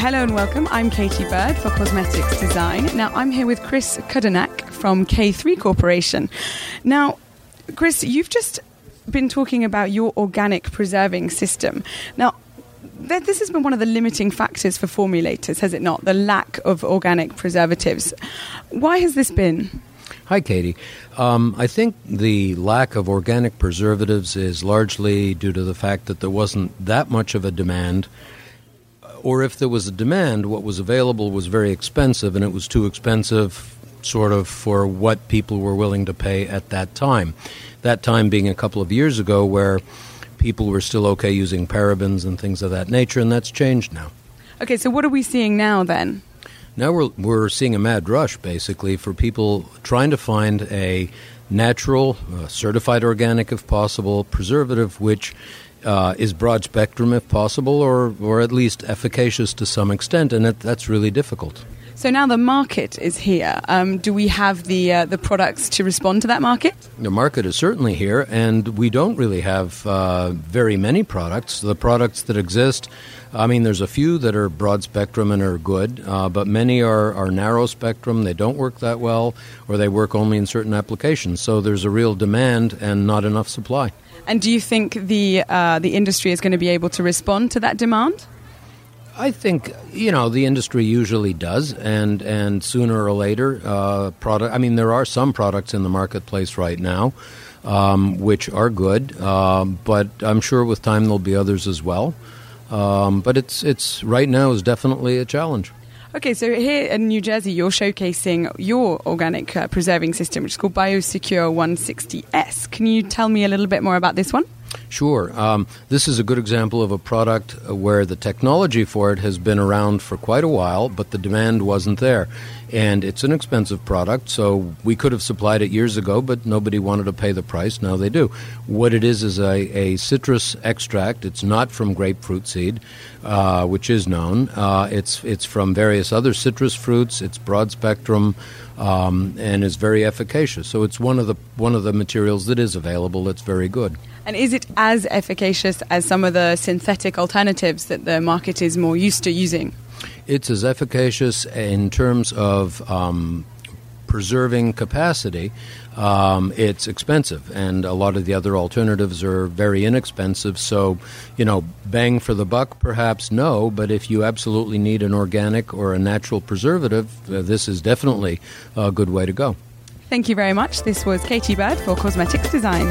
Hello and welcome. I'm Katie Bird for Cosmetics Design. Now, I'm here with Kris Kudrnac from K3 Corporation. Now, Kris, you've just been talking about your organic preserving system. Now, th- this has been one of the limiting factors for formulators, has it not? The lack of organic preservatives. Why has this been? Hi, Katie. Um, I think the lack of organic preservatives is largely due to the fact that there wasn't that much of a demand or if there was a demand, what was available was very expensive, and it was too expensive, sort of, for what people were willing to pay at that time. That time being a couple of years ago, where people were still okay using parabens and things of that nature, and that's changed now. Okay, so what are we seeing now then? Now we're, we're seeing a mad rush, basically, for people trying to find a natural, uh, certified organic, if possible, preservative which uh, is broad spectrum if possible, or, or at least efficacious to some extent, and that's really difficult. So now the market is here. Um, do we have the uh, the products to respond to that market? The market is certainly here, and we don't really have uh, very many products. The products that exist, I mean, there's a few that are broad spectrum and are good, uh, but many are, are narrow spectrum. They don't work that well, or they work only in certain applications. So there's a real demand and not enough supply. And do you think the uh, the industry is going to be able to respond to that demand? I think you know the industry usually does, and and sooner or later, uh, product. I mean, there are some products in the marketplace right now um, which are good, um, but I'm sure with time there'll be others as well. Um, but it's it's right now is definitely a challenge. Okay, so here in New Jersey, you're showcasing your organic uh, preserving system, which is called Biosecure 160S. Can you tell me a little bit more about this one? Sure. Um, this is a good example of a product where the technology for it has been around for quite a while, but the demand wasn't there. And it's an expensive product, so we could have supplied it years ago, but nobody wanted to pay the price. Now they do. What it is is a, a citrus extract. It's not from grapefruit seed, uh, which is known. Uh, it's, it's from various other citrus fruits. It's broad spectrum um, and is very efficacious. So it's one of, the, one of the materials that is available that's very good. And is it as efficacious as some of the synthetic alternatives that the market is more used to using? It's as efficacious in terms of um, preserving capacity. Um, it's expensive, and a lot of the other alternatives are very inexpensive. So, you know, bang for the buck, perhaps no, but if you absolutely need an organic or a natural preservative, uh, this is definitely a good way to go. Thank you very much. This was Katie Bird for Cosmetics Design.